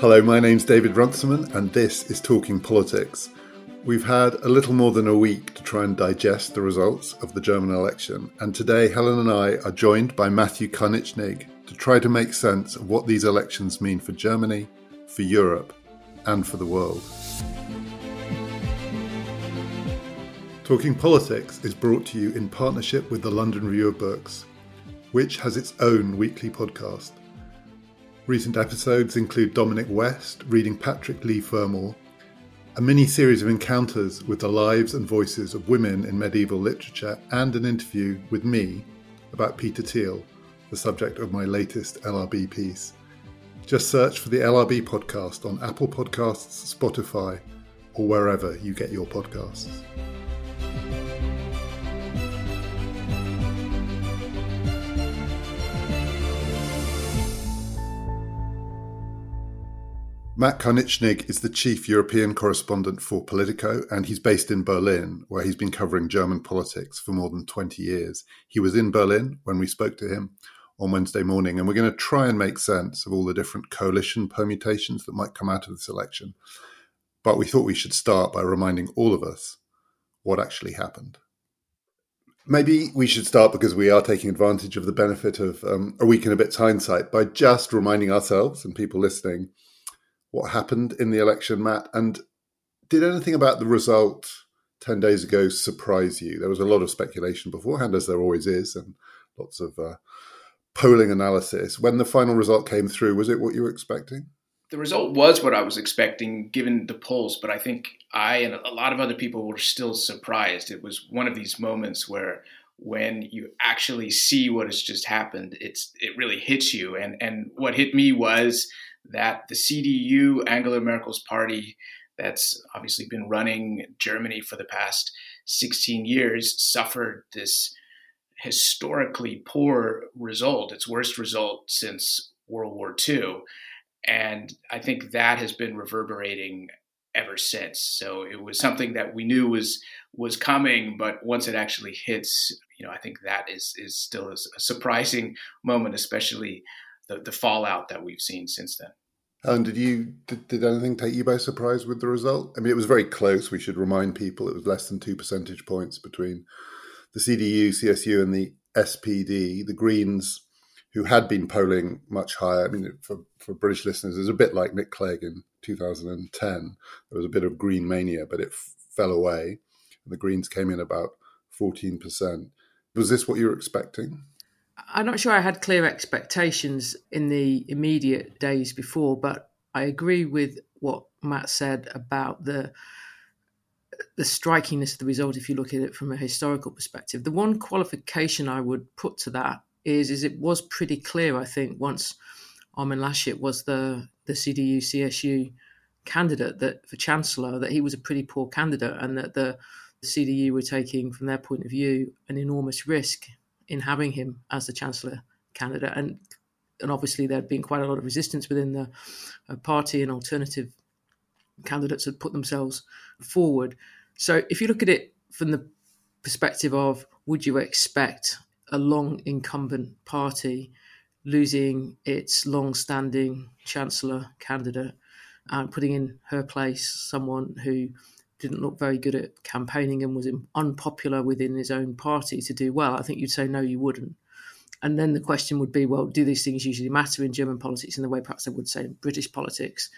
Hello, my name's David Runciman, and this is Talking Politics. We've had a little more than a week to try and digest the results of the German election, and today Helen and I are joined by Matthew Karnitschnig to try to make sense of what these elections mean for Germany, for Europe, and for the world. Talking Politics is brought to you in partnership with the London Review of Books, which has its own weekly podcast. Recent episodes include Dominic West reading Patrick Leigh Fermor, a mini series of encounters with the lives and voices of women in medieval literature, and an interview with me about Peter Thiel, the subject of my latest LRB piece. Just search for the LRB podcast on Apple Podcasts, Spotify, or wherever you get your podcasts. Matt Karnitschnig is the chief European correspondent for Politico, and he's based in Berlin, where he's been covering German politics for more than 20 years. He was in Berlin when we spoke to him on Wednesday morning, and we're going to try and make sense of all the different coalition permutations that might come out of this election. But we thought we should start by reminding all of us what actually happened. Maybe we should start because we are taking advantage of the benefit of um, a week and a bit's hindsight by just reminding ourselves and people listening what happened in the election, Matt? And did anything about the result 10 days ago surprise you? There was a lot of speculation beforehand, as there always is, and lots of uh, polling analysis. When the final result came through, was it what you were expecting? The result was what I was expecting given the polls, but I think I and a lot of other people were still surprised. It was one of these moments where when you actually see what has just happened, it's it really hits you. And and what hit me was that the CDU, Angela Merkel's party, that's obviously been running Germany for the past 16 years, suffered this historically poor result, its worst result since World War II. And I think that has been reverberating ever since. So it was something that we knew was was coming, but once it actually hits, you know, I think that is is still a surprising moment, especially the, the fallout that we've seen since then. And did you did, did anything take you by surprise with the result? I mean, it was very close. We should remind people it was less than two percentage points between the CDU, CSU, and the SPD. The Greens, who had been polling much higher. I mean, for for British listeners, it was a bit like Nick Clegg in 2010. There was a bit of Green mania, but it f- fell away. The Greens came in about 14 percent. Was this what you were expecting? I'm not sure I had clear expectations in the immediate days before, but I agree with what Matt said about the the strikiness of the result if you look at it from a historical perspective. The one qualification I would put to that is is it was pretty clear, I think, once Armin Laschet was the the CDU CSU candidate that for chancellor that he was a pretty poor candidate and that the CDU were taking from their point of view an enormous risk in having him as the chancellor candidate, and and obviously there had been quite a lot of resistance within the uh, party, and alternative candidates had put themselves forward. So if you look at it from the perspective of would you expect a long incumbent party losing its long-standing chancellor candidate and putting in her place someone who didn't look very good at campaigning and was unpopular within his own party to do well, I think you'd say no, you wouldn't. And then the question would be, well, do these things usually matter in German politics in the way perhaps they would say in British politics?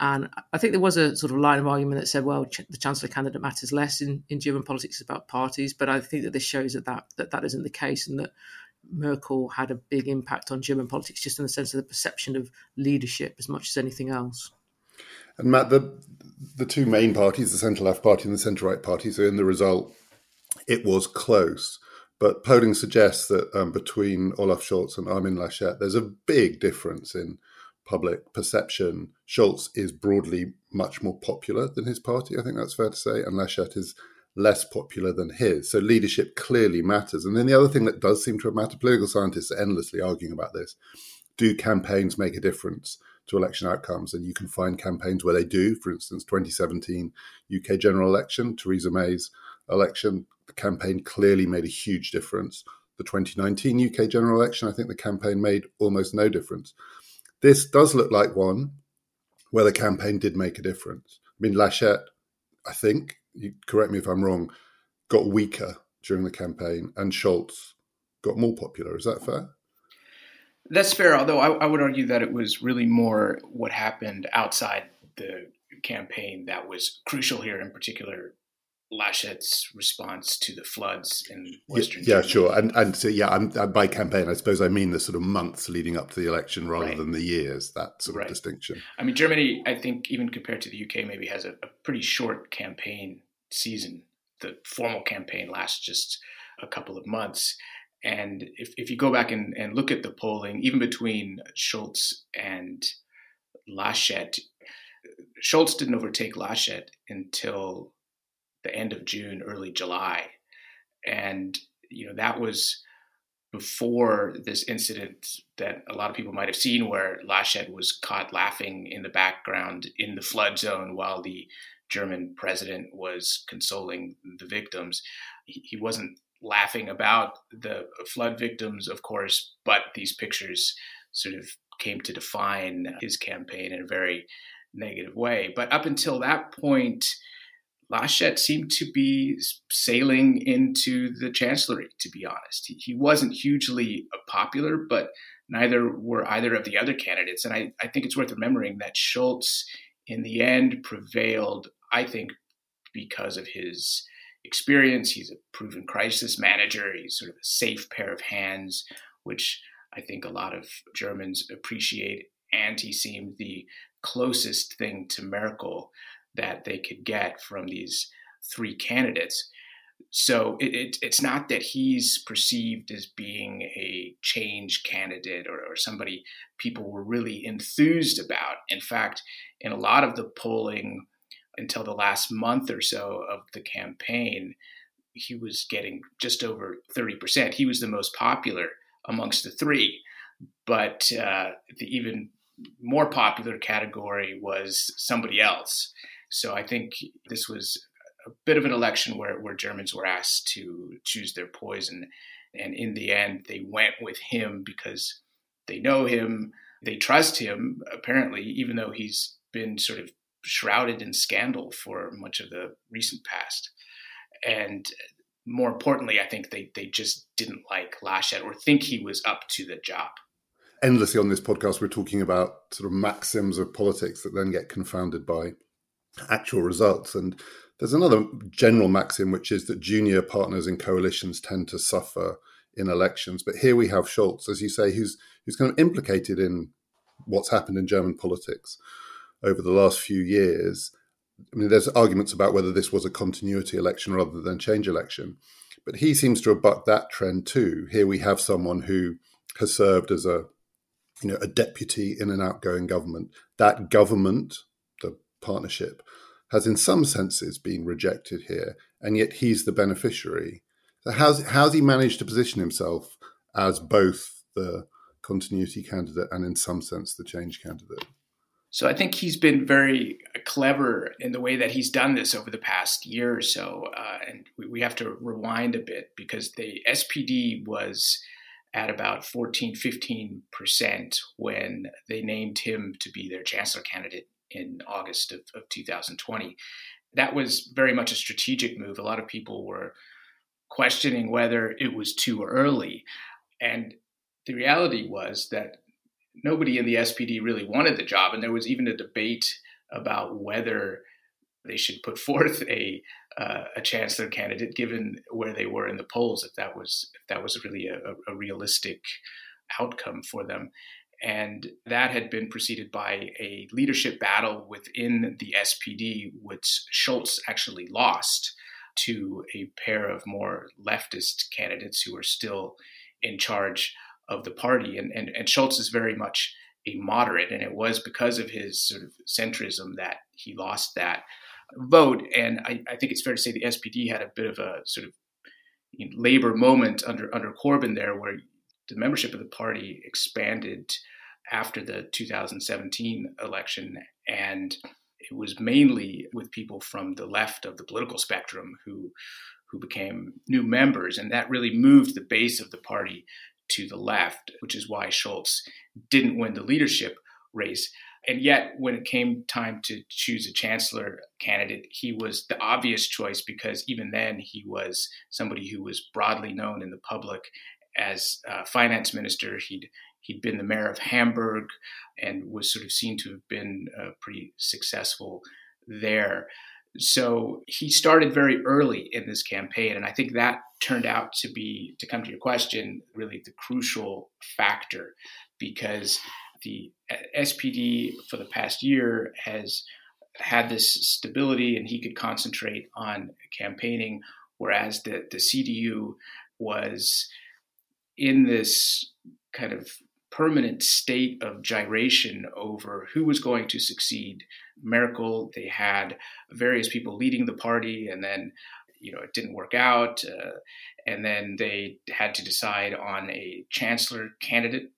And I think there was a sort of line of argument that said, well, the chancellor candidate matters less in, in German politics about parties. But I think that this shows that that, that that isn't the case and that Merkel had a big impact on German politics just in the sense of the perception of leadership as much as anything else. And Matt, the the two main parties, the centre left party and the centre right party, so in the result, it was close. But polling suggests that um, between Olaf Scholz and Armin Laschet, there's a big difference in public perception. Scholz is broadly much more popular than his party, I think that's fair to say, and Laschet is less popular than his. So leadership clearly matters. And then the other thing that does seem to have mattered, political scientists are endlessly arguing about this. Do campaigns make a difference? To election outcomes. And you can find campaigns where they do. For instance, 2017 UK general election, Theresa May's election, the campaign clearly made a huge difference. The 2019 UK general election, I think the campaign made almost no difference. This does look like one where the campaign did make a difference. I mean, Laschet, I think, you correct me if I'm wrong, got weaker during the campaign, and Scholz got more popular. Is that fair? That's fair, although I, I, would argue that it was really more what happened outside the campaign that was crucial here, in particular, Laschet's response to the floods in Western. Yeah, yeah sure, and and so yeah, I'm, uh, by campaign, I suppose I mean the sort of months leading up to the election rather right. than the years. That sort right. of distinction. I mean, Germany, I think, even compared to the UK, maybe has a, a pretty short campaign season. The formal campaign lasts just a couple of months. And if, if you go back and, and look at the polling, even between Scholz and Laschet, Scholz didn't overtake Laschet until the end of June, early July. And, you know, that was before this incident that a lot of people might have seen where Laschet was caught laughing in the background in the flood zone while the German president was consoling the victims. He wasn't laughing about the flood victims, of course, but these pictures sort of came to define his campaign in a very negative way. But up until that point, Laschet seemed to be sailing into the chancellery, to be honest. He, he wasn't hugely popular, but neither were either of the other candidates. And I, I think it's worth remembering that Scholz, in the end, prevailed, I think, because of his experience. He's a proven crisis manager. He's sort of a safe pair of hands, which I think a lot of Germans appreciate. And he seemed the closest thing to Merkel that they could get from these three candidates. So it, it, it's not that he's perceived as being a change candidate or, or somebody people were really enthused about. In fact, in a lot of the polling until the last month or so of the campaign, he was getting just over 30%. He was the most popular amongst the three. But uh, the even more popular category was somebody else. So I think this was a bit of an election where, where Germans were asked to choose their poison. And in the end, they went with him because they know him, they trust him, apparently, even though he's been sort of shrouded in scandal for much of the recent past. And more importantly, I think they, they just didn't like Laschet or think he was up to the job. Endlessly on this podcast, we're talking about sort of maxims of politics that then get confounded by actual results. And there's another general maxim, which is that junior partners in coalitions tend to suffer in elections. But here we have Scholz, as you say, who's who's kind of implicated in what's happened in German politics over the last few years. I mean, there's arguments about whether this was a continuity election rather than change election, but he seems to have bucked that trend too. Here we have someone who has served as a, you know, a deputy in an outgoing government. That government the partnership has, in some senses, been rejected here, and yet he's the beneficiary. So, how's, how's he managed to position himself as both the continuity candidate and, in some sense, the change candidate? So I think he's been very clever in the way that he's done this over the past year or so. Uh, and we, we, have to rewind a bit because the SPD was at about 14, 15% when they named him to be their chancellor candidate in August of, of 2020. That was very much a strategic move. A lot of people were questioning whether it was too early. And the reality was that nobody in the SPD really wanted the job. And there was even a debate about whether they should put forth a uh, a chancellor candidate, given where they were in the polls, if that was if that was really a, a realistic outcome for them. And that had been preceded by a leadership battle within the SPD, which Scholz actually lost to a pair of more leftist candidates who are still in charge of the party. And, and, and Scholz is very much a moderate, and it was because of his sort of centrism that he lost that vote. And I, I think it's fair to say the SPD had a bit of a sort of you know, labor moment under under Corbyn there, where the membership of the party expanded after the 2017 election, and it was mainly with people from the left of the political spectrum who who became new members, and that really moved the base of the party to the left, which is why Scholz didn't win the leadership race. and yet, when it came time to choose a chancellor candidate, he was the obvious choice because even then he was somebody who was broadly known in the public as finance minister. He'd he'd been the mayor of Hamburg and was sort of seen to have been uh, pretty successful there. So he started very early in this campaign, and I think that turned out to be, to come to your question, really the crucial factor because the uh, SPD for the past year has had this stability and he could concentrate on campaigning, whereas the, the CDU was in this kind of permanent state of gyration over who was going to succeed Merkel. They had various people leading the party, and then you know it didn't work out, uh, and then they had to decide on a chancellor candidate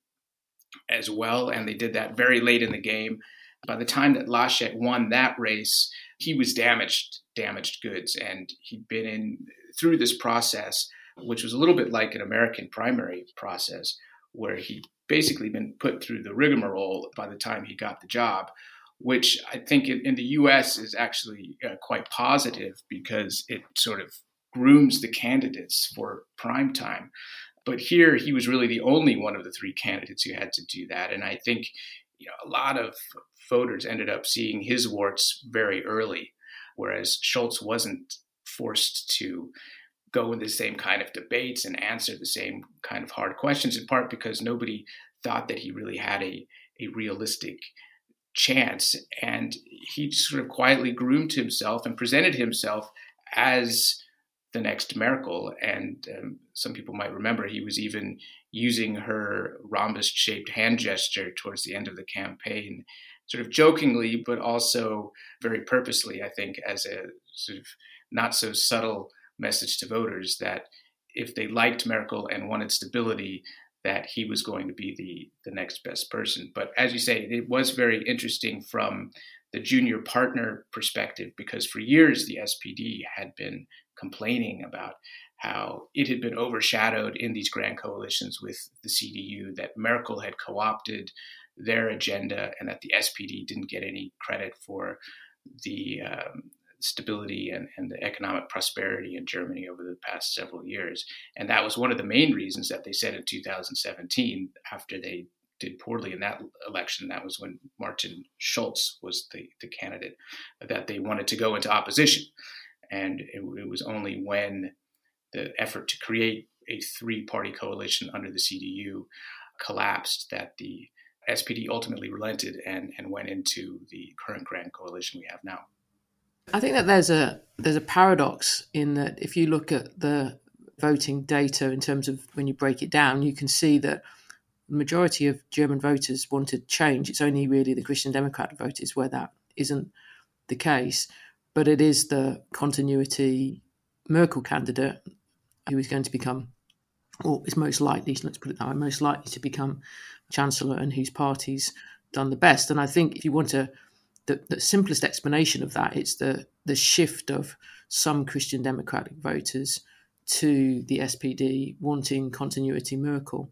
as well, and they did that very late in the game. By the time that Laschet won that race, he was damaged, damaged goods, and he'd been in through this process, which was a little bit like an American primary process, where he basically been put through the rigmarole by the time he got the job, which I think in, in the US is actually uh, quite positive because it sort of grooms the candidates for prime time. But here he was really the only one of the three candidates who had to do that. And I think you know, a lot of voters ended up seeing his warts very early, whereas Scholz wasn't forced to go in the same kind of debates and answer the same kind of hard questions, in part because nobody thought that he really had a, a realistic chance. And he sort of quietly groomed himself and presented himself as the next Merkel. And um, some people might remember he was even using her rhombus shaped hand gesture towards the end of the campaign, sort of jokingly, but also very purposely, I think, as a sort of not so subtle message to voters that if they liked Merkel and wanted stability, that he was going to be the the next best person. But as you say, it was very interesting from the junior partner perspective because for years the SPD had been complaining about how it had been overshadowed in these grand coalitions with the CDU, that Merkel had co opted their agenda, and that the SPD didn't get any credit for the um, stability and, and the economic prosperity in Germany over the past several years. And that was one of the main reasons that they said in 2017, after they did poorly in that election, that was when Martin Schulz was the, the candidate, that they wanted to go into opposition. And it, it was only when the effort to create a three party coalition under the CDU collapsed that the SPD ultimately relented and, and went into the current grand coalition we have now. I think that there's a there's a paradox in that if you look at the voting data in terms of when you break it down, you can see that the majority of German voters wanted change. It's only really the Christian Democrat voters where that isn't the case. But it is the continuity Merkel candidate who is going to become, or is most likely, let's put it that way, most likely to become chancellor and whose party's done the best. And I think if you want to the, the simplest explanation of that is the the shift of some Christian Democratic voters to the SPD wanting continuity Merkel.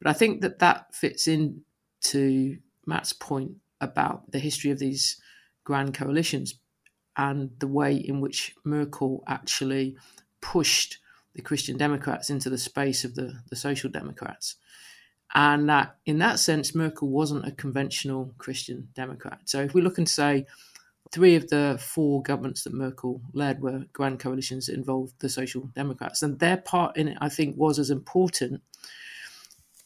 But I think that that fits in to Matt's point about the history of these grand coalitions and the way in which Merkel actually pushed the Christian Democrats into the space of the, the Social Democrats. And that, in that sense, Merkel wasn't a conventional Christian Democrat. So if we look and say three of the four governments that Merkel led were grand coalitions that involved the Social Democrats, and their part in it, I think, was as important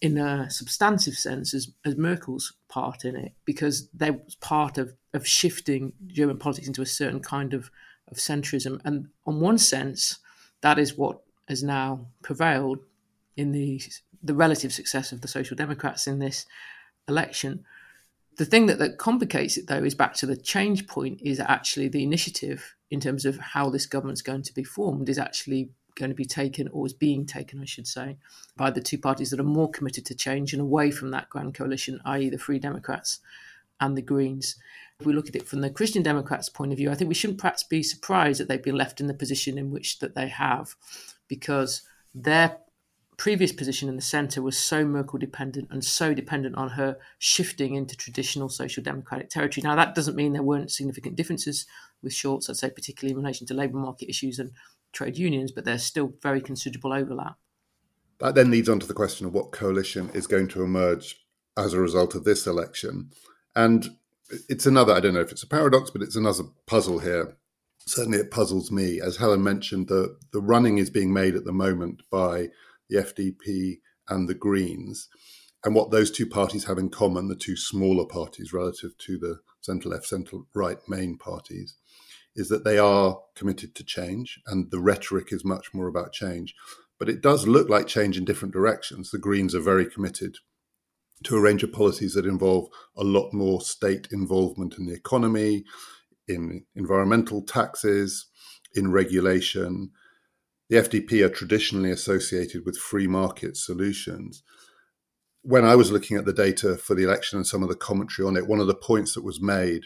in a substantive sense as, as Merkel's part in it, because they was part of, of shifting German politics into a certain kind of, of centrism. And on one sense, that is what has now prevailed in the the relative success of the Social Democrats in this election. The thing that, that complicates it, though, is back to the change point is actually the initiative in terms of how this government's going to be formed is actually going to be taken, or is being taken, I should say, by the two parties that are more committed to change and away from that grand coalition, i.e., the Free Democrats and the Greens. If we look at it from the Christian Democrats' point of view, I think we shouldn't perhaps be surprised that they've been left in the position in which that they have, because their previous position in the centre was so Merkel dependent and so dependent on her shifting into traditional social democratic territory. Now, that doesn't mean there weren't significant differences with Scholz, I'd say, particularly in relation to labour market issues and trade unions, but there's still very considerable overlap. That then leads on to the question of what coalition is going to emerge as a result of this election. And it's another, I don't know if it's a paradox, but it's another puzzle here. Certainly it puzzles me. As Helen mentioned, the, the running is being made at the moment by the FDP and the Greens. And what those two parties have in common, the two smaller parties relative to the centre left, centre right main parties, is that they are committed to change and the rhetoric is much more about change. But it does look like change in different directions. The Greens are very committed to a range of policies that involve a lot more state involvement in the economy, in environmental taxes, in regulation, the FDP are traditionally associated with free market solutions. When I was looking at the data for the election and some of the commentary on it, one of the points that was made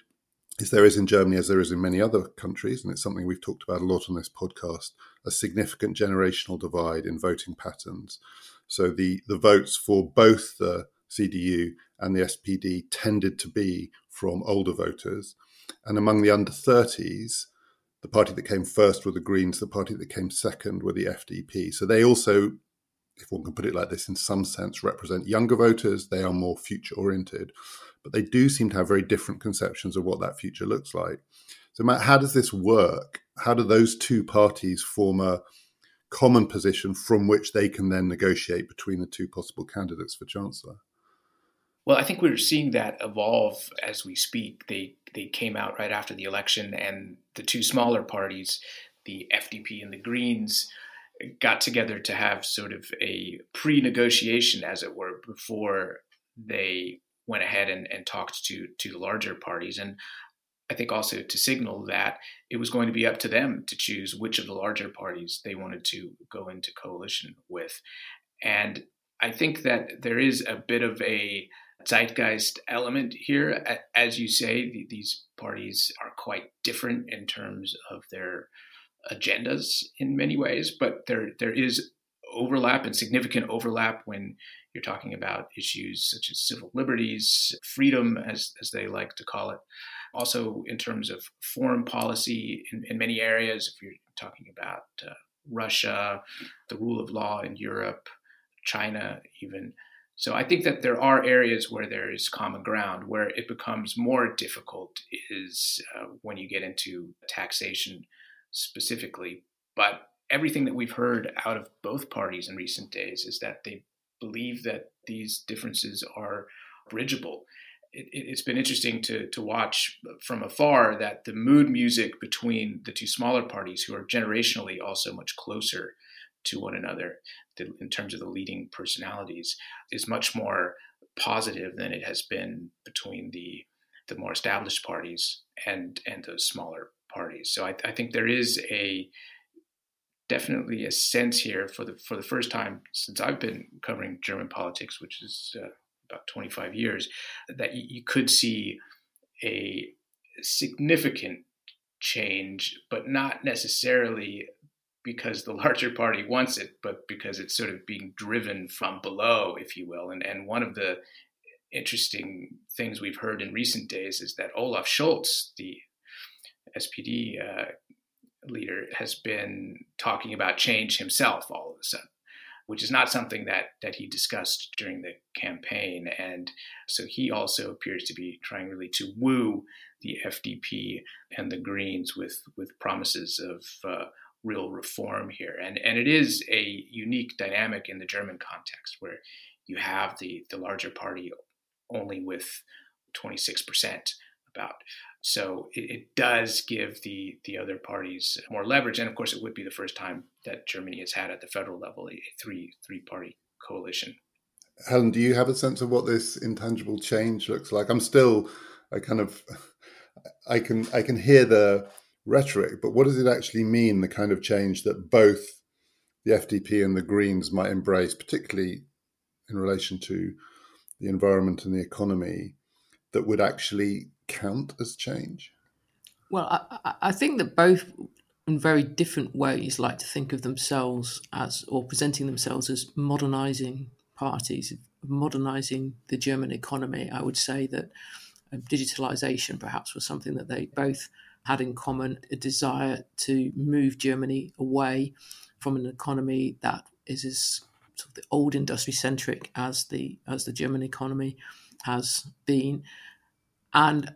is there is in Germany, as there is in many other countries, and it's something we've talked about a lot on this podcast, a significant generational divide in voting patterns. So the, the votes for both the CDU and the SPD tended to be from older voters. And among the under 30s, the party that came first were the Greens, the party that came second were the FDP. So they also, if one can put it like this, in some sense, represent younger voters. They are more future oriented, but they do seem to have very different conceptions of what that future looks like. So, Matt, how does this work? How do those two parties form a common position from which they can then negotiate between the two possible candidates for Chancellor? Well, I think we're seeing that evolve as we speak. They they came out right after the election, and the two smaller parties, the FDP and the Greens, got together to have sort of a pre-negotiation, as it were, before they went ahead and, and talked to to the larger parties. And I think also to signal that it was going to be up to them to choose which of the larger parties they wanted to go into coalition with. And I think that there is a bit of a zeitgeist element here. As you say, these parties are quite different in terms of their agendas in many ways, but there there is overlap and significant overlap when you're talking about issues such as civil liberties, freedom, as, as they like to call it. Also, in terms of foreign policy in, in many areas, if you're talking about uh, Russia, the rule of law in Europe, China, even. So I think that there are areas where there is common ground. Where it becomes more difficult is uh, when you get into taxation specifically. But everything that we've heard out of both parties in recent days is that they believe that these differences are bridgeable. It, has been interesting to, to watch from afar that the mood music between the two smaller parties, who are generationally also much closer to one another, in terms of the leading personalities is much more positive than it has been between the the more established parties and and those smaller parties. So I, I think there is a definitely a sense here for the for the first time since I've been covering German politics, which is uh, about 25 years, that you, you could see a significant change, but not necessarily because the larger party wants it, but because it's sort of being driven from below, if you will. And and one of the interesting things we've heard in recent days is that Olaf Scholz, the SPD uh, leader, has been talking about change himself all of a sudden, which is not something that that he discussed during the campaign. And so he also appears to be trying really to woo the FDP and the Greens with with promises of uh, real reform here. And, and it is a unique dynamic in the German context where you have the, the larger party only with 26% about. So it, it, does give the, the other parties more leverage. And of course, it would be the first time that Germany has had at the federal level a three three party coalition. Helen, do you have a sense of what this intangible change looks like? I'm still, I kind of, I can I can hear the rhetoric, but what does it actually mean, the kind of change that both the FDP and the Greens might embrace, particularly in relation to the environment and the economy, that would actually count as change? Well, I, I think that both in very different ways, like to think of themselves as, or presenting themselves as modernizing parties, modernizing the German economy. I would say that um, digitalization perhaps was something that they both had in common a desire to move Germany away from an economy that is as sort of the old industry centric as the as the German economy has been. And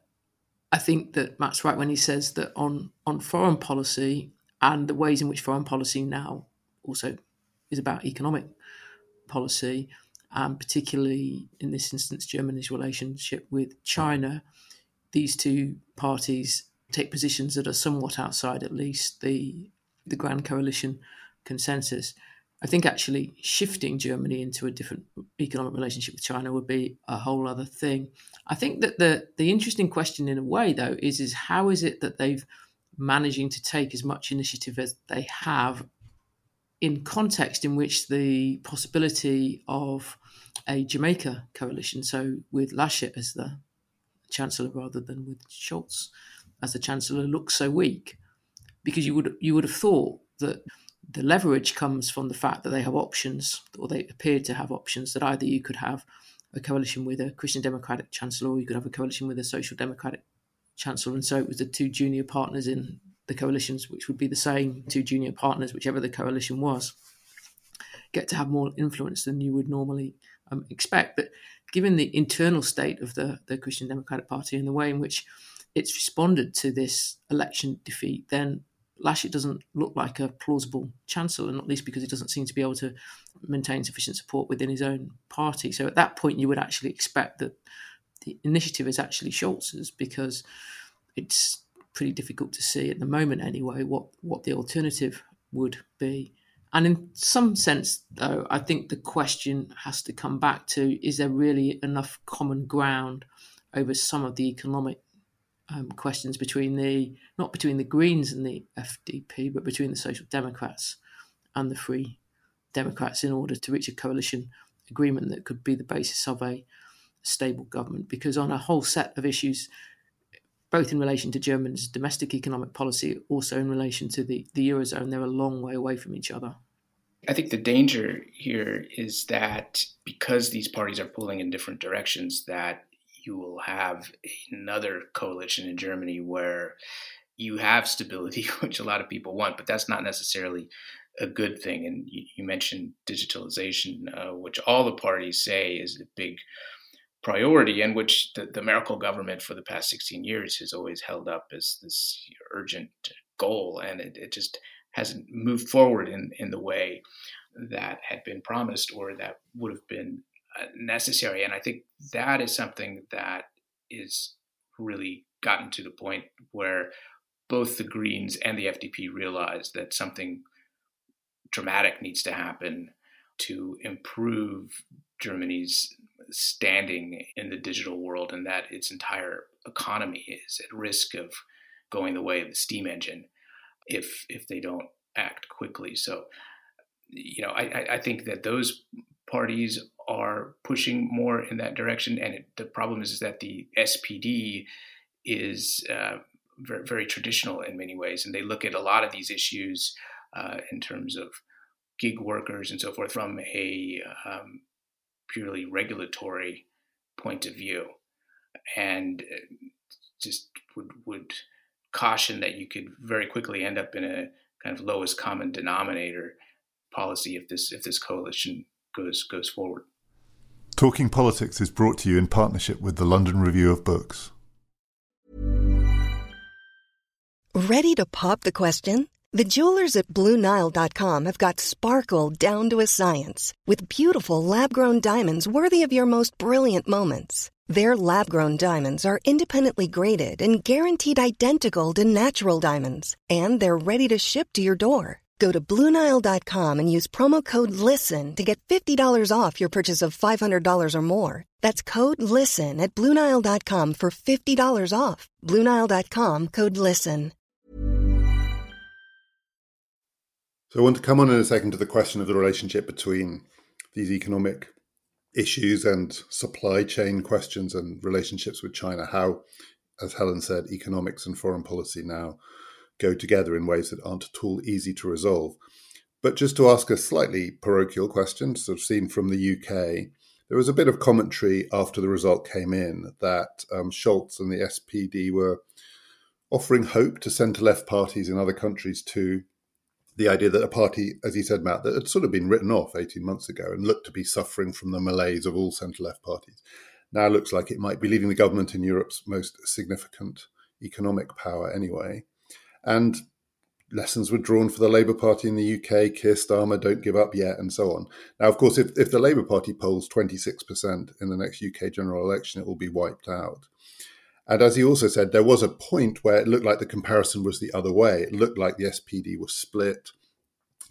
I think that Matt's right when he says that on on foreign policy and the ways in which foreign policy now also is about economic policy, and particularly in this instance, Germany's relationship with China, these two parties take positions that are somewhat outside, at least, the the Grand Coalition consensus. I think actually shifting Germany into a different economic relationship with China would be a whole other thing. I think that the the interesting question in a way though is is how is it that they've managing to take as much initiative as they have in context in which the possibility of a Jamaica coalition, so with Laschet as the chancellor rather than with Scholz as the chancellor, looks so weak, because you would you would have thought that the leverage comes from the fact that they have options, or they appear to have options, that either you could have a coalition with a Christian Democratic chancellor, or you could have a coalition with a Social Democratic chancellor. And so it was the two junior partners in the coalitions, which would be the same two junior partners, whichever the coalition was, get to have more influence than you would normally um, expect. But given the internal state of the, the Christian Democratic Party and the way in which it's responded to this election defeat, then Laschet doesn't look like a plausible chancellor, not least because he doesn't seem to be able to maintain sufficient support within his own party. So at that point, you would actually expect that the initiative is actually Scholz's because it's pretty difficult to see at the moment, anyway, what, what the alternative would be. And in some sense, though, I think the question has to come back to is there really enough common ground over some of the economic um, questions between the not between the Greens and the FDP, but between the Social Democrats and the Free Democrats in order to reach a coalition agreement that could be the basis of a stable government. Because on a whole set of issues, both in relation to Germany's domestic economic policy, also in relation to the, the Eurozone, they're a long way away from each other. I think the danger here is that because these parties are pulling in different directions, that you will have another coalition in Germany where you have stability, which a lot of people want, but that's not necessarily a good thing. And you, you mentioned digitalization, uh, which all the parties say is a big priority, and which the, the Merkel government for the past 16 years has always held up as this urgent goal, and it, it just hasn't moved forward in, in the way that had been promised or that would have been Uh, necessary. And I think that is something that is really gotten to the point where both the Greens and the FDP realize that something dramatic needs to happen to improve Germany's standing in the digital world and that its entire economy is at risk of going the way of the steam engine if if they don't act quickly. So, you know, I, I think that those parties are pushing more in that direction. And it, the problem is, is that the SPD is uh, very, very, traditional in many ways, and they look at a lot of these issues uh, in terms of gig workers and so forth from a um, purely regulatory point of view, and uh, just would would caution that you could very quickly end up in a kind of lowest common denominator policy if this if this coalition goes goes forward. Talking Politics is brought to you in partnership with the London Review of Books. Ready to pop the question? The jewelers at BlueNile.com have got sparkle down to a science with beautiful lab grown diamonds worthy of your most brilliant moments. Their lab grown diamonds are independently graded and guaranteed identical to natural diamonds, and they're ready to ship to your door. Go to Bluenile.com and use promo code LISTEN to get $50 off your purchase of $500 or more. That's code LISTEN at Bluenile.com for $50 off. Bluenile.com code LISTEN. So I want to come on in a second to the question of the relationship between these economic issues and supply chain questions and relationships with China. How, as Helen said, economics and foreign policy now go together in ways that aren't at all easy to resolve. But just to ask a slightly parochial question, sort of seen from the UK, there was a bit of commentary after the result came in that um, Scholz and the SPD were offering hope to centre left parties in other countries to the idea that a party, as he said, Matt, that had sort of been written off 18 months ago and looked to be suffering from the malaise of all centre left parties, now looks like it might be leaving the government in Europe's most significant economic power anyway. And lessons were drawn for the Labour Party in the UK, Keir Starmer, don't give up yet, and so on. Now, of course, if, if the Labour Party polls 26% in the next UK general election, it will be wiped out. And as he also said, there was a point where it looked like the comparison was the other way. It looked like the SPD was split.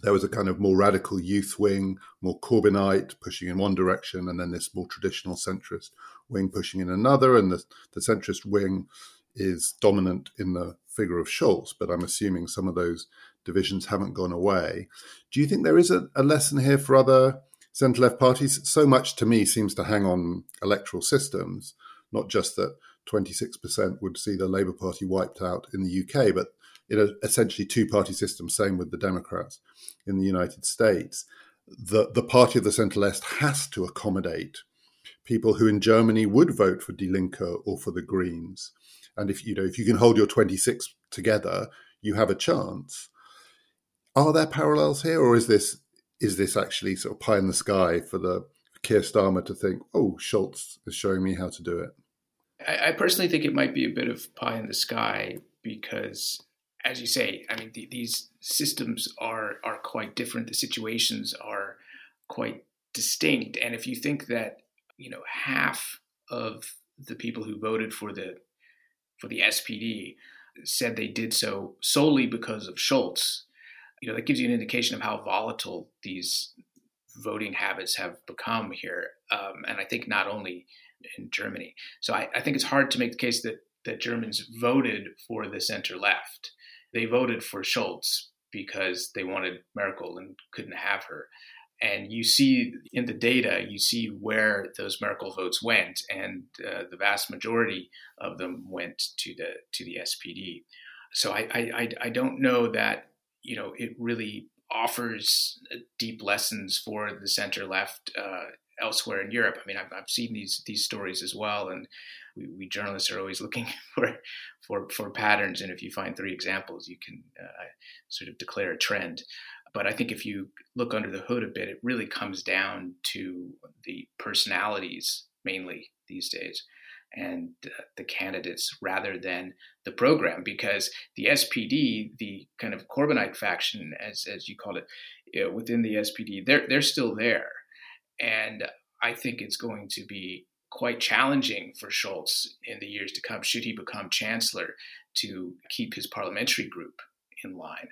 There was a kind of more radical youth wing, more Corbynite pushing in one direction, and then this more traditional centrist wing pushing in another. And the, the centrist wing is dominant in the figure of Scholz, but I'm assuming some of those divisions haven't gone away. Do you think there is a, a lesson here for other centre left parties? So much to me seems to hang on electoral systems, not just that 26% would see the Labour Party wiped out in the UK, but in a essentially two party system, same with the Democrats in the United States. The, the party of the centre left has to accommodate people who in Germany would vote for Die Linke or for the Greens. And if you know if you can hold your 26 together, you have a chance. Are there parallels here, or is this is this actually sort of pie in the sky for the Keir Starmer to think, oh, Scholz is showing me how to do it? I, I personally think it might be a bit of pie in the sky because, as you say, I mean the, these systems are are quite different. The situations are quite distinct, and if you think that you know half of the people who voted for the for the SPD said they did so solely because of Scholz, you know that gives you an indication of how volatile these voting habits have become here, um, and I think not only in Germany. So I, I think it's hard to make the case that that Germans voted for the center left. They voted for Scholz because they wanted Merkel and couldn't have her. And you see in the data, you see where those Merkel votes went, and uh, the vast majority of them went to the to the SPD. So I, I I don't know that you know it really offers deep lessons for the center left uh, elsewhere in Europe. I mean, I've, I've seen these these stories as well, and we, we, journalists are always looking for for for patterns. And if you find three examples, you can uh, sort of declare a trend. But I think if you look under the hood a bit, it really comes down to the personalities mainly these days and uh, the candidates rather than the program because the SPD, the kind of Corbynite faction, as, as you called it, you know, within the SPD, they're, they're still there. And I think it's going to be quite challenging for Scholz in the years to come, should he become chancellor, to keep his parliamentary group in line.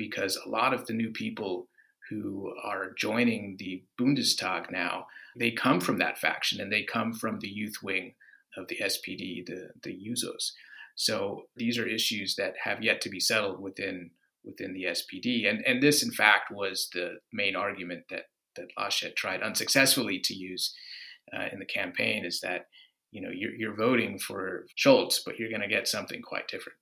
Because a lot of the new people who are joining the Bundestag now, they come from that faction and they come from the youth wing of the SPD, the, the Jusos. So these are issues that have yet to be settled within within the SPD. And and this in fact was the main argument that that Laschet tried unsuccessfully to use uh, in the campaign is that you know you're, you're voting for Scholz, but you're going to get something quite different.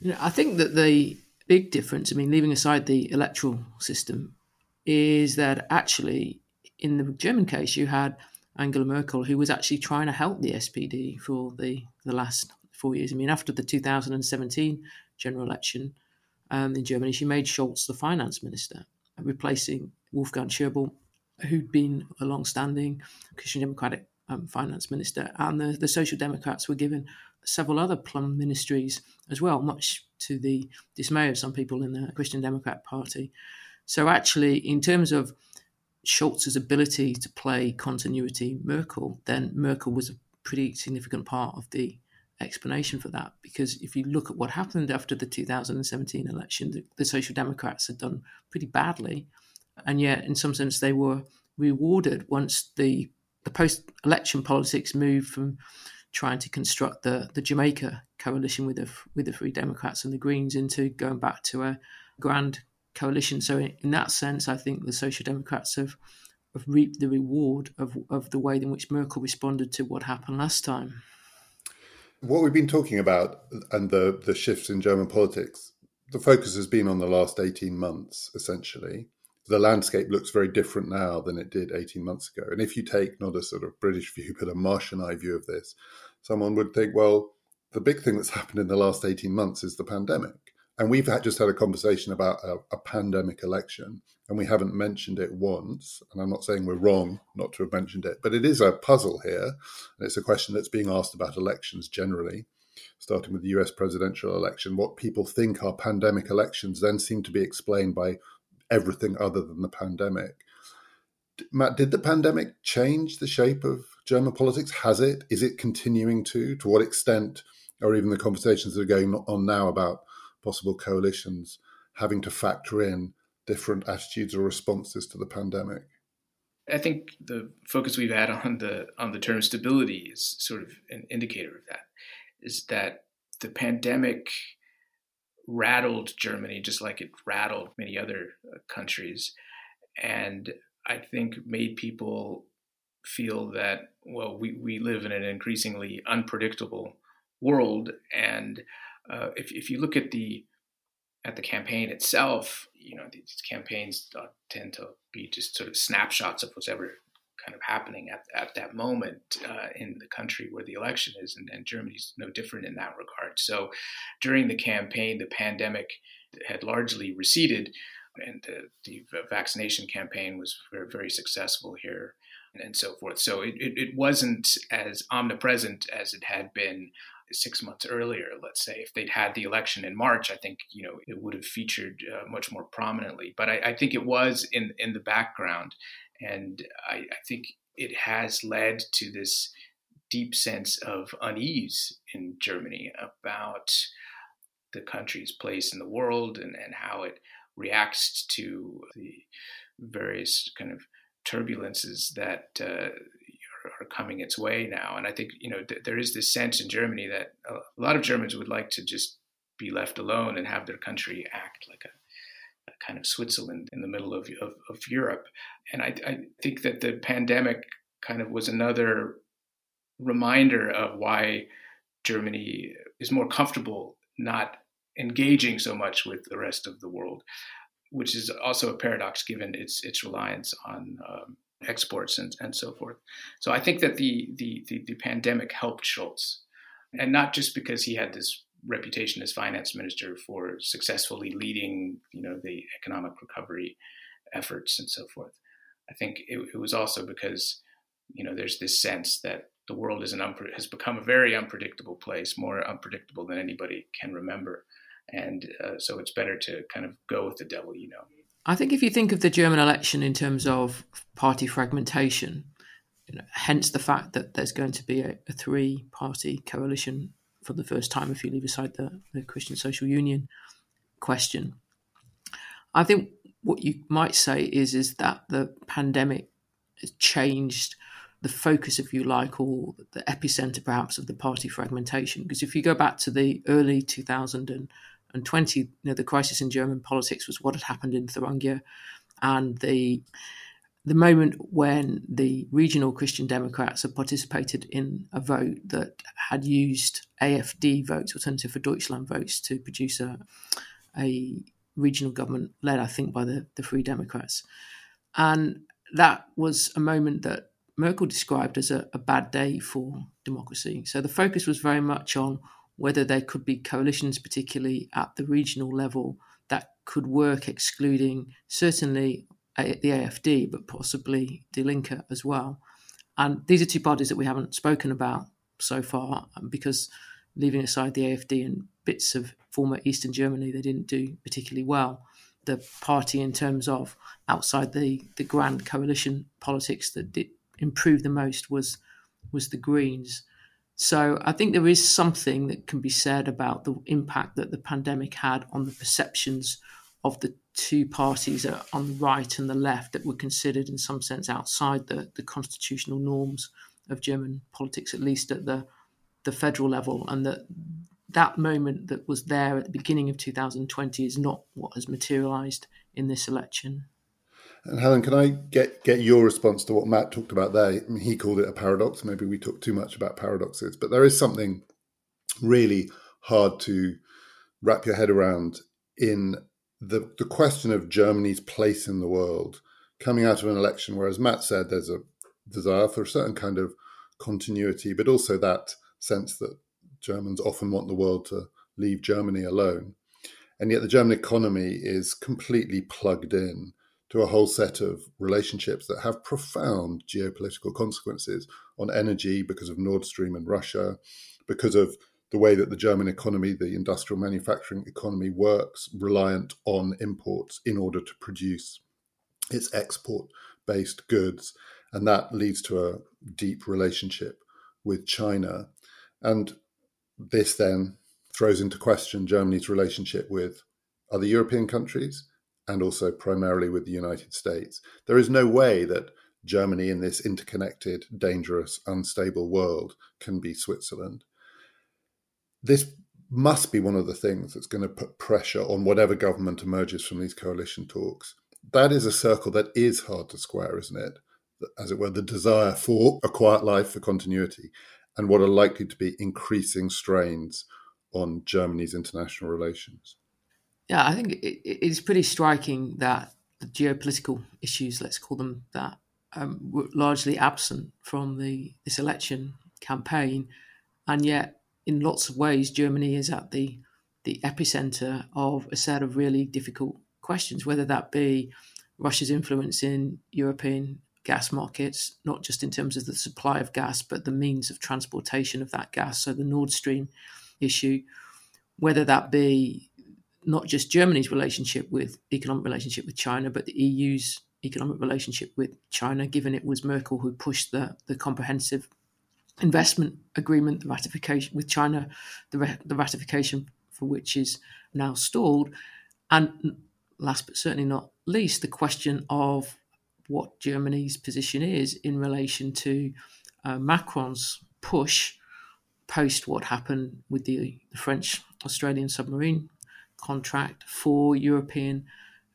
You know, I think that the big difference, I mean, leaving aside the electoral system, is that actually in the German case you had Angela Merkel, who was actually trying to help the SPD for the, the last four years. I mean, after the 2017 general election um, in Germany, she made Scholz the finance minister, replacing Wolfgang Schäuble, who'd been a long-standing Christian Democratic um, finance minister, and the, the Social Democrats were given several other plum ministries as well, much to the dismay of some people in the Christian Democrat Party. So, actually, in terms of Scholz's ability to play continuity Merkel, then Merkel was a pretty significant part of the explanation for that. Because if you look at what happened after the 2017 election, the, the Social Democrats had done pretty badly and yet in some sense they were rewarded once the the post election politics moved from trying to construct the the Jamaica coalition with the with the Free Democrats and the Greens into going back to a grand coalition. So in, in that sense, I think the Social Democrats have have reaped the reward of of the way in which Merkel responded to what happened last time. What we've been talking about and the, the shifts in German politics, the focus has been on the last 18 months, essentially. The landscape looks very different now than it did 18 months ago. And if you take not a sort of British view, but a Martian eye view of this, someone would think, well, the big thing that's happened in the last 18 months is the pandemic. And we've had, just had a conversation about a, a, pandemic election, and we haven't mentioned it once. And I'm not saying we're wrong not to have mentioned it, but it is a puzzle here. And it's a question that's being asked about elections generally, starting with the US presidential election. What people think are pandemic elections then seem to be explained by everything other than the pandemic. Matt, did the pandemic change the shape of German politics? Has it? Is it continuing to? To what extent? Or even the conversations that are going on now about possible coalitions having to factor in different attitudes or responses to the pandemic? I think the focus we've had on the on the term stability is sort of an indicator of that. Is that the pandemic rattled Germany just like it rattled many other uh, countries, and I think made people feel that well we, we live in an increasingly unpredictable world. And uh, if, if you look at the at the campaign itself, you know these campaigns uh, tend to be just sort of snapshots of what's ever kind of happening at, at that moment uh, in the country where the election is, and, and Germany's no different in that regard. So during the campaign, the pandemic had largely receded, and the, the vaccination campaign was very, very successful here and so forth. So it, it, it, wasn't as omnipresent as it had been six months earlier, let's say, if they'd had the election in March, I think you know it would have featured uh, much more prominently. But I, I, think it was in in the background, and I, I think it has led to this deep sense of unease in Germany about the country's place in the world and, and how it reacts to the various kind of turbulences that uh, are coming its way now. And I think you know th- there is this sense in Germany that a lot of Germans would like to just be left alone and have their country act like a, a kind of Switzerland in the middle of, of, of Europe. And I, I think that the pandemic kind of was another reminder of why Germany is more comfortable not engaging so much with the rest of the world, which is also a paradox given its its reliance on um, exports and, and so forth. So I think that the, the, the, the pandemic helped Scholz, and not just because he had this reputation as finance minister for successfully leading, you know, the economic recovery efforts and so forth. I think it, it was also because, you know, there's this sense that the world is an has become a very unpredictable place, more unpredictable than anybody can remember, and uh, so it's better to kind of go with the devil you know. I think if you think of the German election in terms of party fragmentation, you know, hence the fact that there's going to be a, a three party coalition for the first time if you leave aside the, the Christian Social Union question. I think what you might say is is that the pandemic has changed the focus, if you like, or the epicenter perhaps of the party fragmentation. Because if you go back to the early 2020, you know, the crisis in German politics was what had happened in Thuringia and the the moment when the regional Christian Democrats had participated in a vote that had used AFD votes, Alternative for Deutschland votes, to produce a, a regional government led, I think, by the, the Free Democrats. And that was a moment that Merkel described as a, a bad day for democracy. So the focus was very much on whether there could be coalitions, particularly at the regional level, that could work, excluding certainly the AFD, but possibly Die Linke as well. And these are two parties that we haven't spoken about so far um, because leaving aside the AFD and bits of former Eastern Germany, they didn't do particularly well. The party, in terms of outside the, the grand coalition politics that did improve the most, was was the Greens. So I think there is something that can be said about the impact that the pandemic had on the perceptions of the two parties on the right and the left that were considered in some sense outside the, the constitutional norms of German politics, at least at the the federal level, and that that moment that was there at the beginning of 2020 is not what has materialized in this election. And Helen, can I get get your response to what Matt talked about there? I mean, he called it a paradox. Maybe we talk too much about paradoxes, but there is something really hard to wrap your head around in the, the question of Germany's place in the world coming out of an election where, as Matt said, there's a desire for a certain kind of continuity, but also that sense that Germans often want the world to leave Germany alone. And yet the German economy is completely plugged in to a whole set of relationships that have profound geopolitical consequences on energy because of Nord Stream and Russia, because of the way that the German economy, the industrial manufacturing economy, works, reliant on imports in order to produce its export based goods. And that leads to a deep relationship with China. And this then throws into question Germany's relationship with other European countries and also primarily with the United States. There is no way that Germany in this interconnected, dangerous, unstable world can be Switzerland this must be one of the things that's going to put pressure on whatever government emerges from these coalition talks. That is a circle that is hard to square, isn't it? As it were, the desire for a quiet life, for continuity, and what are likely to be increasing strains on Germany's international relations. Yeah, I think it, it's pretty striking that the geopolitical issues, let's call them that, um, were largely absent from the this election campaign, and yet in lots of ways, Germany is at the the epicenter of a set of really difficult questions, whether that be Russia's influence in European gas markets, not just in terms of the supply of gas, but the means of transportation of that gas. So the Nord Stream issue, whether that be not just Germany's relationship with economic relationship with China, but the EU's economic relationship with China, given it was Merkel who pushed the, the comprehensive investment agreement, the ratification with China, the, the ratification for which is now stalled. And last but certainly not least, the question of what Germany's position is in relation to uh, Macron's push post what happened with the, the French Australian submarine contract for European,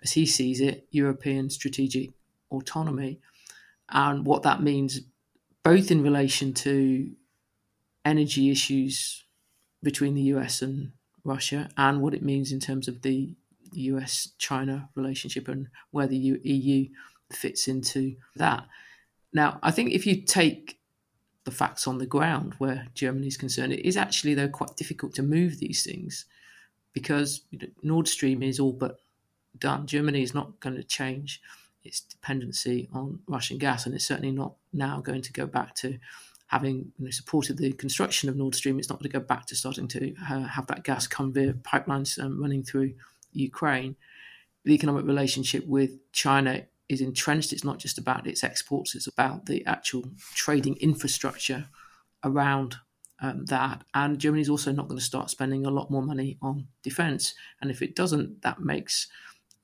as he sees it, European strategic autonomy, and what that means both in relation to energy issues between the US and Russia and what it means in terms of the US China relationship and where the EU fits into that. Now, I think if you take the facts on the ground where Germany is concerned, it is actually, though, quite difficult to move these things because Nord Stream is all but done. Germany is not going to change its dependency on Russian gas, and it's certainly not now going to go back to having you know, supported the construction of Nord Stream. It's not going to go back to starting to uh, have that gas come via pipelines um, running through Ukraine. The economic relationship with China is entrenched. It's not just about its exports; it's about the actual trading infrastructure around um, that. And Germany is also not going to start spending a lot more money on defence. And if it doesn't, that makes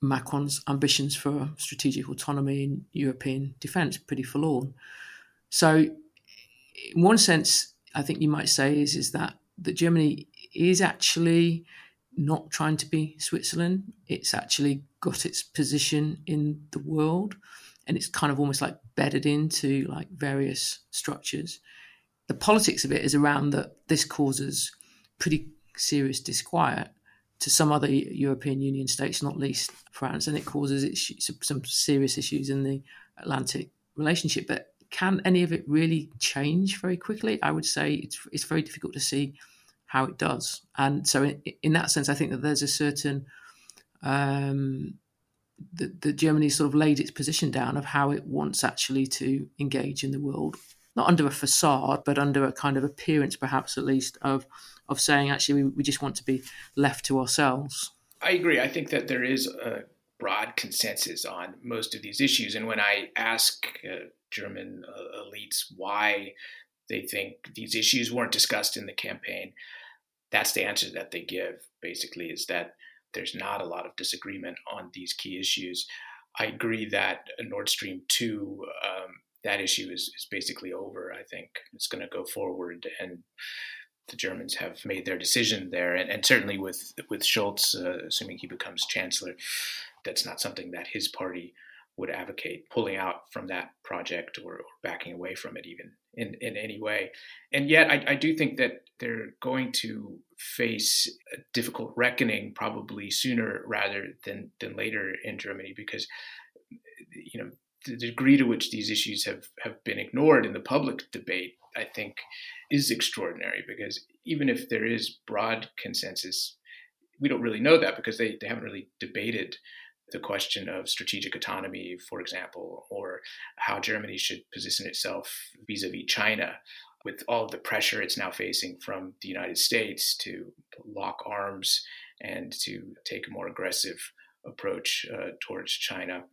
Macron's ambitions for strategic autonomy in European defence pretty forlorn. So, in one sense, I think you might say is is that that Germany is actually not trying to be Switzerland. It's actually got its position in the world, and it's kind of almost like bedded into like various structures. The politics of it is around that this causes pretty serious disquiet to some other European Union states, not least France, and it causes issues, some serious issues in the Atlantic relationship. But can any of it really change very quickly? I would say it's it's very difficult to see how it does. And so, in, in that sense, I think that there's a certain um, that, that Germany sort of laid its position down of how it wants actually to engage in the world, not under a facade, but under a kind of appearance, perhaps at least, of of saying actually we, we just want to be left to ourselves. I agree. I think that there is a broad consensus on most of these issues. And when I ask uh, German uh, elites why they think these issues weren't discussed in the campaign, that's the answer that they give, basically, is that there's not a lot of disagreement on these key issues. I agree that Nord Stream 2, um, that issue is, is basically over. I think it's going to go forward and the Germans have made their decision there, and, and certainly with with Scholz, uh, assuming he becomes chancellor, that's not something that his party would advocate pulling out from that project or, or backing away from it even in, in any way. And yet, I, I, do think that they're going to face a difficult reckoning probably sooner rather than, than later in Germany because, you know, the degree to which these issues have, have been ignored in the public debate, I think, is extraordinary because even if there is broad consensus, we don't really know that because they, they haven't really debated the question of strategic autonomy, for example, or how Germany should position itself vis a vis China with all the pressure it's now facing from the United States to lock arms and to take a more aggressive approach uh, towards China.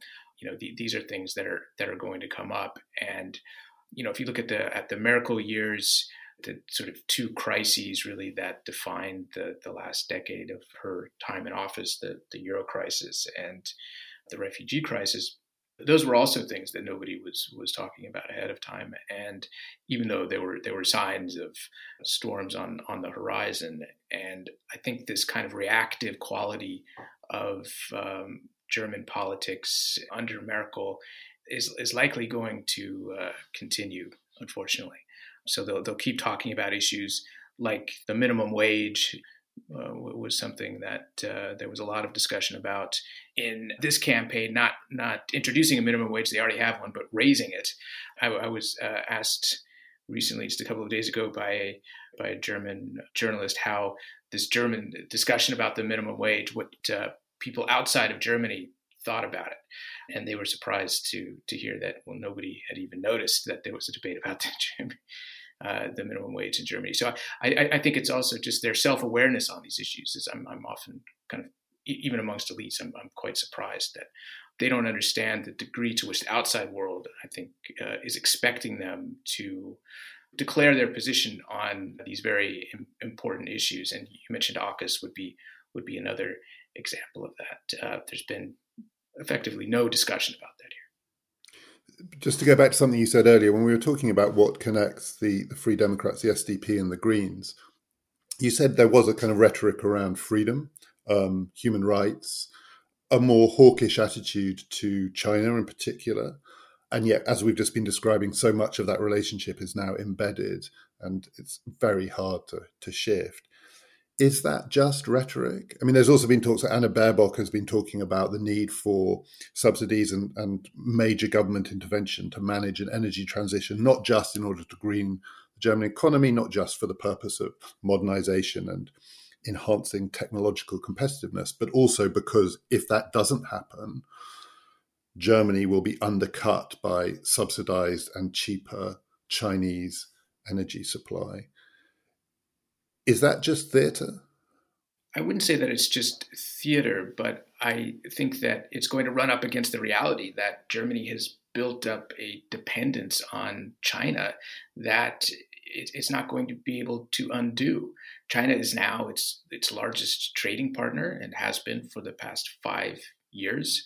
You know, the, these are things that are that are going to come up, and you know, if you look at the at the Merkel years, the sort of two crises really that defined the, the last decade of her time in office the, the euro crisis and the refugee crisis those were also things that nobody was was talking about ahead of time. And even though there were there were signs of storms on on the horizon and i think this kind of reactive quality of um, german politics under merkel is is likely going to uh, continue unfortunately so they'll, they'll keep talking about issues like the minimum wage uh, was something that uh, there was a lot of discussion about in this campaign. Not not introducing a minimum wage; they already have one, but raising it. I, I was uh, asked recently, just a couple of days ago, by a by a German journalist how this German discussion about the minimum wage, what uh, people outside of Germany thought about it, and they were surprised to to hear that well nobody had even noticed that there was a debate about the uh, the minimum wage in Germany. So I, I, think it's also just their self awareness on these issues. Is I'm, I'm often kind of even amongst elites, I'm, I'm quite surprised that they don't understand the degree to which the outside world, I think, uh, is expecting them to declare their position on these very important issues. And you mentioned AUKUS would be would be another example of that. Uh, there's been effectively no discussion about that here just to go back to something you said earlier, when we were talking about what connects the, the Free Democrats, the SDP, and the Greens, you said there was a kind of rhetoric around freedom, um, human rights, a more hawkish attitude to China in particular. And yet, as we've just been describing, so much of that relationship is now embedded and it's very hard to, to shift is that just rhetoric? I mean, there's also been talks that Anna Baerbock has been talking about the need for subsidies and, and major government intervention to manage an energy transition, not just in order to green the German economy, not just for the purpose of modernization and enhancing technological competitiveness, but also because if that doesn't happen, Germany will be undercut by subsidized and cheaper Chinese energy supply. Is that just theater? I wouldn't say that it's just theater, but I think that it's going to run up against the reality that Germany has built up a dependence on China that it's not going to be able to undo. China is now its its largest trading partner and has been for the past five years.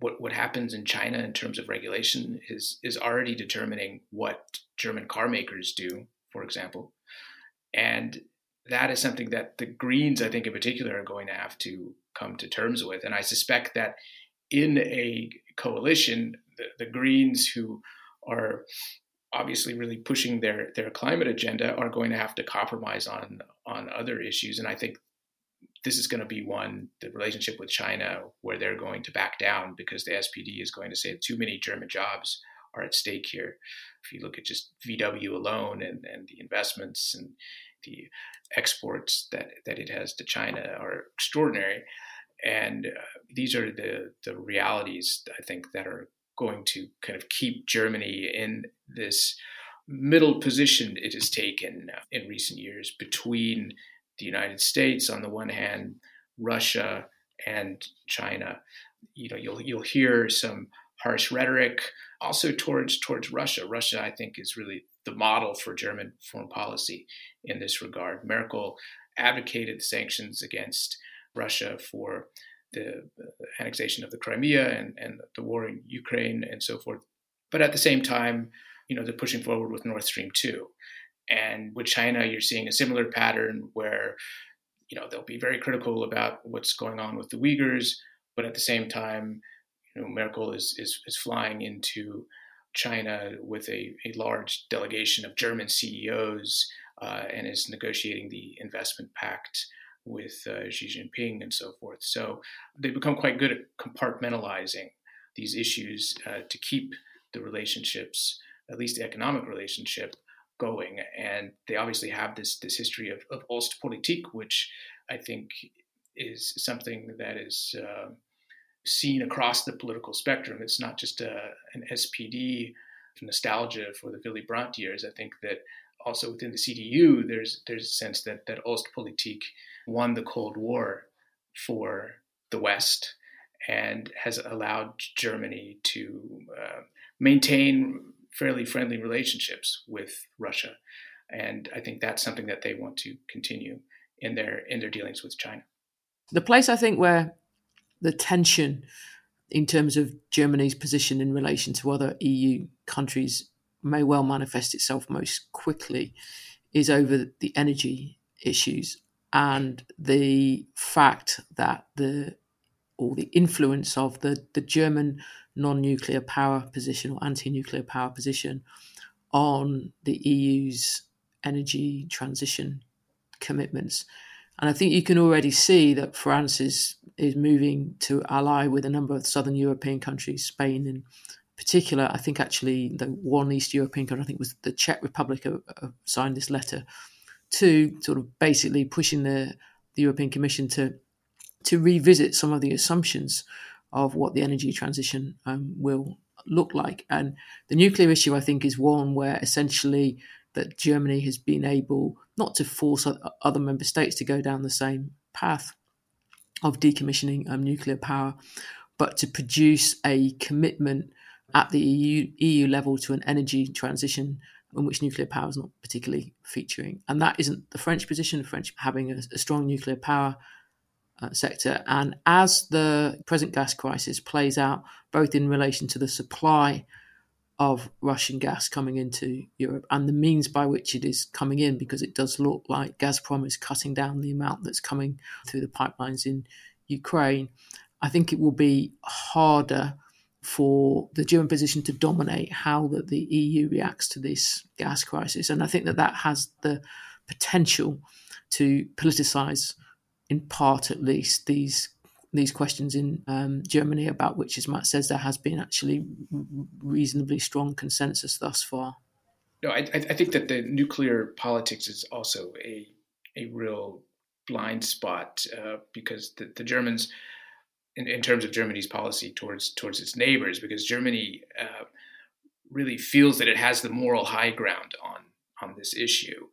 What what happens in China in terms of regulation is is already determining what German car makers do, for example. And that is something that the Greens, I think in particular, are going to have to come to terms with. And I suspect that in a coalition, the, the Greens, who are obviously really pushing their their climate agenda, are going to have to compromise on on other issues. And I think this is going to be one the relationship with China where they're going to back down because the SPD is going to say too many German jobs are at stake here. If you look at just VW alone and, and the investments and the exports that, that it has to China are extraordinary. And uh, these are the, the realities, I think, that are going to kind of keep Germany in this middle position it has taken in recent years between the United States on the one hand, Russia and China. You know, you'll you'll hear some harsh rhetoric also towards towards Russia. Russia, I think, is really the model for German foreign policy in this regard. Merkel advocated sanctions against Russia for the uh, annexation of the Crimea and, and the war in Ukraine and so forth. But at the same time, you know, they're pushing forward with Nord Stream 2. And with China, you're seeing a similar pattern where, you know, they'll be very critical about what's going on with the Uyghurs, but at the same time, you know, Merkel is, is, is flying into China with a, a large delegation of German CEOs uh, and is negotiating the investment pact with uh, Xi Jinping and so forth. So they've become quite good at compartmentalizing these issues uh, to keep the relationships, at least the economic relationship, going. And they obviously have this this history of, of Ostpolitik, which I think is something that is uh, seen across the political spectrum. It's not just a, an SPD nostalgia for the Willy Brandt years. I think that also within the CDU, there's there's a sense that that Ostpolitik won the Cold War for the West and has allowed Germany to uh, maintain fairly friendly relationships with Russia. And I think that's something that they want to continue in their in their dealings with China. The place I think where the tension in terms of Germany's position in relation to other EU countries may well manifest itself most quickly is over the energy issues and the fact that the or the influence of the, the German non-nuclear power position or anti-nuclear power position on the EU's energy transition commitments. And I think you can already see that France is is moving to ally with a number of southern European countries, Spain in particular. I think actually the one East European country, I think was the Czech Republic, uh, uh, signed this letter to sort of basically pushing the, the European Commission to to revisit some of the assumptions of what the energy transition um, will look like. And the nuclear issue, I think, is one where essentially that Germany has been able not to force other member states to go down the same path of decommissioning um, nuclear power, but to produce a commitment at the EU, EU level to an energy transition in which nuclear power is not particularly featuring. And that isn't the French position, French having a, a strong nuclear power uh, sector. And as the present gas crisis plays out, both in relation to the supply of Russian gas coming into Europe and the means by which it is coming in, because it does look like Gazprom is cutting down the amount that's coming through the pipelines in Ukraine. I think it will be harder for the German position to dominate how that the EU reacts to this gas crisis, and I think that that has the potential to politicize, in part at least, these these questions in um, Germany, about which, as Matt says, there has been actually reasonably strong consensus thus far. No, I, I think that the nuclear politics is also a a real blind spot uh, because the, the Germans, in, in, terms of Germany's policy towards towards its neighbors, because Germany uh, really feels that it has the moral high ground on on this issue,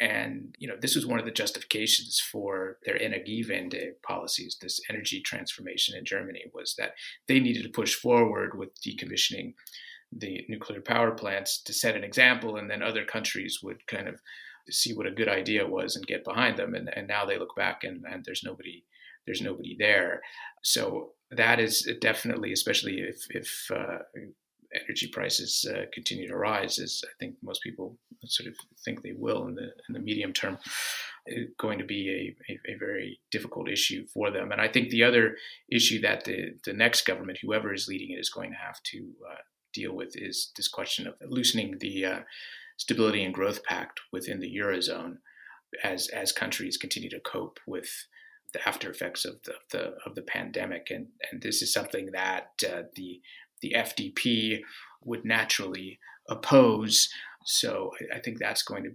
and you know, this was one of the justifications for their Energiewende policies, this energy transformation in Germany, was that they needed to push forward with decommissioning the nuclear power plants to set an example, and then other countries would kind of see what a good idea was and get behind them. And, and now they look back and, and there's nobody there's nobody there. So that is definitely, especially if if uh, energy prices uh, continue to rise, as I think most people sort of think they will in the in the medium term, going to be a, a, a, very difficult issue for them. And I think the other issue that the the next government, whoever is leading it, is going to have to uh, deal with is this question of loosening the uh, stability and growth pact within the eurozone, as as countries continue to cope with the after effects of the, the of the pandemic, and and this is something that uh, the the FDP would naturally oppose. So I, think that's going to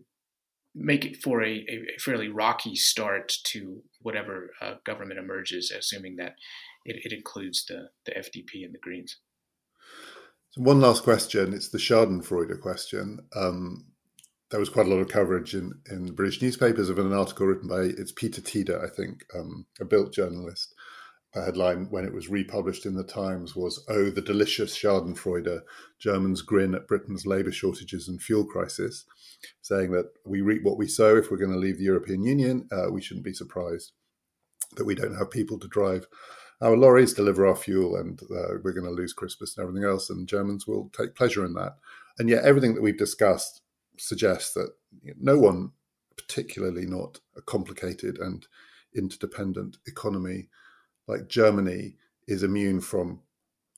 make it for a, a, fairly rocky start to whatever uh, government emerges, assuming that it, it, includes the, the FDP and the Greens. So one last question. It's the Schadenfreude question. Um, there was quite a lot of coverage in, in British newspapers of an article written by it's Peter Tiede, I think, um, a Bild journalist, a headline when it was republished in the Times was "Oh, the delicious Schadenfreude: Germans grin at Britain's labour shortages and fuel crisis," saying that we reap what we sow. If we're going to leave the European Union, uh, we shouldn't be surprised that we don't have people to drive our lorries, deliver our fuel, and uh, we're going to lose Christmas and everything else. And Germans will take pleasure in that. And yet, everything that we've discussed suggests that no one, particularly not a complicated and interdependent economy like Germany is immune from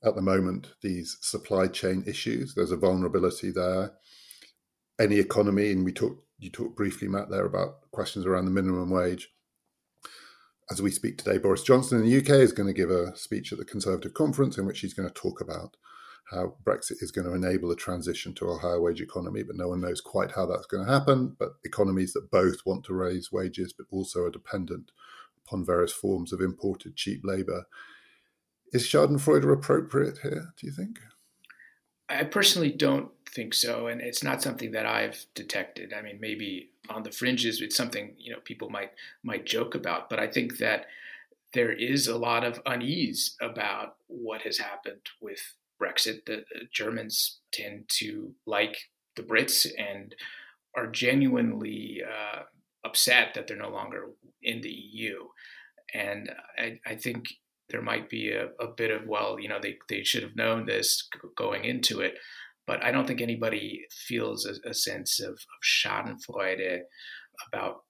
at the moment these supply chain issues. There's a vulnerability there. Any economy, and we talked you talked briefly, Matt, there about questions around the minimum wage. As we speak today, Boris Johnson in the UK is going to give a speech at the Conservative conference in which he's going to talk about how Brexit is going to enable a transition to a higher wage economy, but no one knows quite how that's going to happen. But economies that both want to raise wages but also are dependent upon various forms of imported cheap labour. Is Schadenfreude appropriate here, do you think? I personally don't think so, and it's not something that I've detected. I mean, maybe on the fringes, it's something you know people might might joke about, but I think that there is a lot of unease about what has happened with Brexit. The, the Germans tend to like the Brits and are genuinely uh, upset that they're no longer in the EU. And I, I think there might be a, a, bit of, well, you know, they, they should have known this going into it. But I don't think anybody feels a, a sense of, of Schadenfreude about,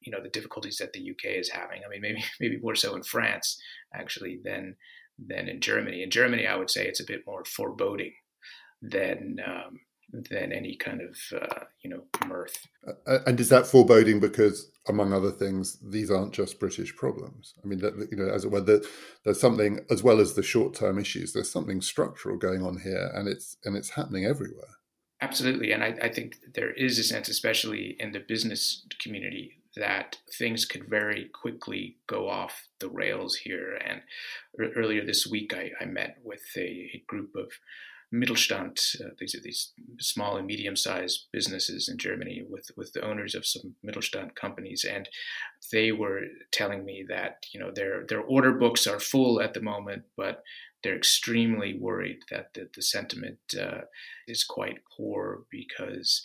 you know, the difficulties that the UK is having. I mean, maybe maybe more so in France actually than than in Germany. In Germany, I would say it's a bit more foreboding than um, than any kind of uh, you know mirth. And is that foreboding because, among other things, these aren't just British problems? I mean, that, you know, as it were, that there's something as well as the short-term issues. There's something structural going on here, and it's and it's happening everywhere. Absolutely, and I, I think there is a sense, especially in the business community, that things could very quickly go off the rails here. And earlier this week, I, I met with a, a, group of Mittelstand, uh, these are these small and medium-sized businesses in Germany with, with the owners of some Mittelstand companies, and they were telling me that you know their their order books are full at the moment, but they're extremely worried that the, the sentiment uh, is quite poor because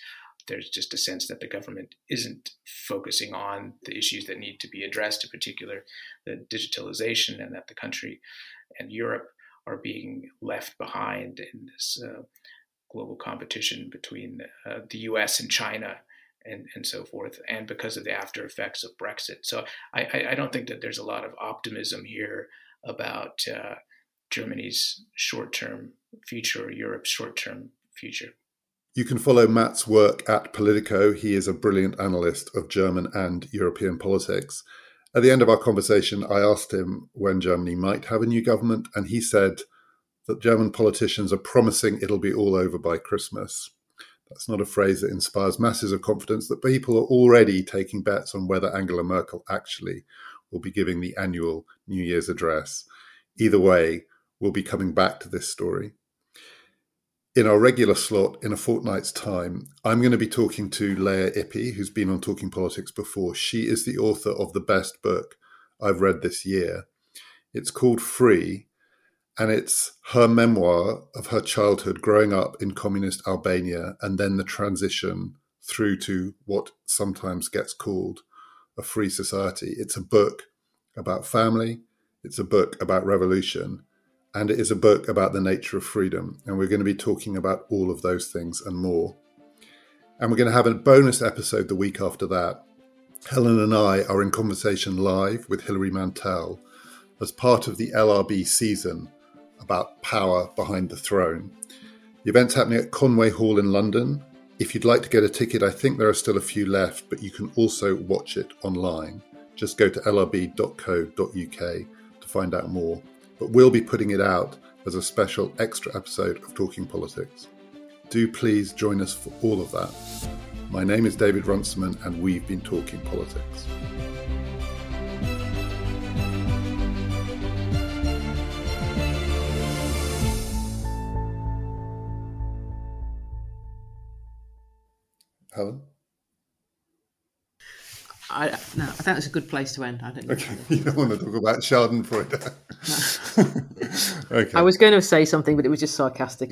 there's just a sense that the government isn't focusing on the issues that need to be addressed, in particular the digitalization, and that the country and Europe are being left behind in this uh, global competition between uh, the US and China. And, and so forth, and because of the after effects of Brexit. So I, I don't think that there's a lot of optimism here about uh, Germany's short term future Europe's short term future. You can follow Matt's work at Politico. He is a brilliant analyst of German and European politics. At the end of our conversation, I asked him when Germany might have a new government, and he said that German politicians are promising it'll be all over by Christmas. That's not a phrase that inspires masses of confidence that people are already taking bets on whether Angela Merkel actually will be giving the annual New Year's address. Either way, we'll be coming back to this story in our regular slot in a fortnight's time, I'm going to be talking to Lea Ypi, who's been on Talking Politics before. She is the author of the best book I've read this year. It's called Free, and it's her memoir of her childhood growing up in communist Albania and then the transition through to what sometimes gets called a free society. It's a book about family, it's a book about revolution and it is a book about the nature of freedom. And we're going to be talking about all of those things and more. And we're going to have a bonus episode the week after that. Helen and I are in conversation live with Hilary Mantel as part of the LRB season about power behind the throne. The event's happening at Conway Hall in London. If you'd like to get a ticket, I think there are still a few left, but you can also watch it online. Just go to lrb.co.uk to find out more but we'll be putting it out as a special extra episode of Talking Politics. Do please join us for all of that. My name is David Runciman, and we've been talking politics. Helen? I, no, I think that's a good place to end. I don't. Okay, you don't want to talk about Schadenfreude. okay. I was going to say something, but it was just sarcastic.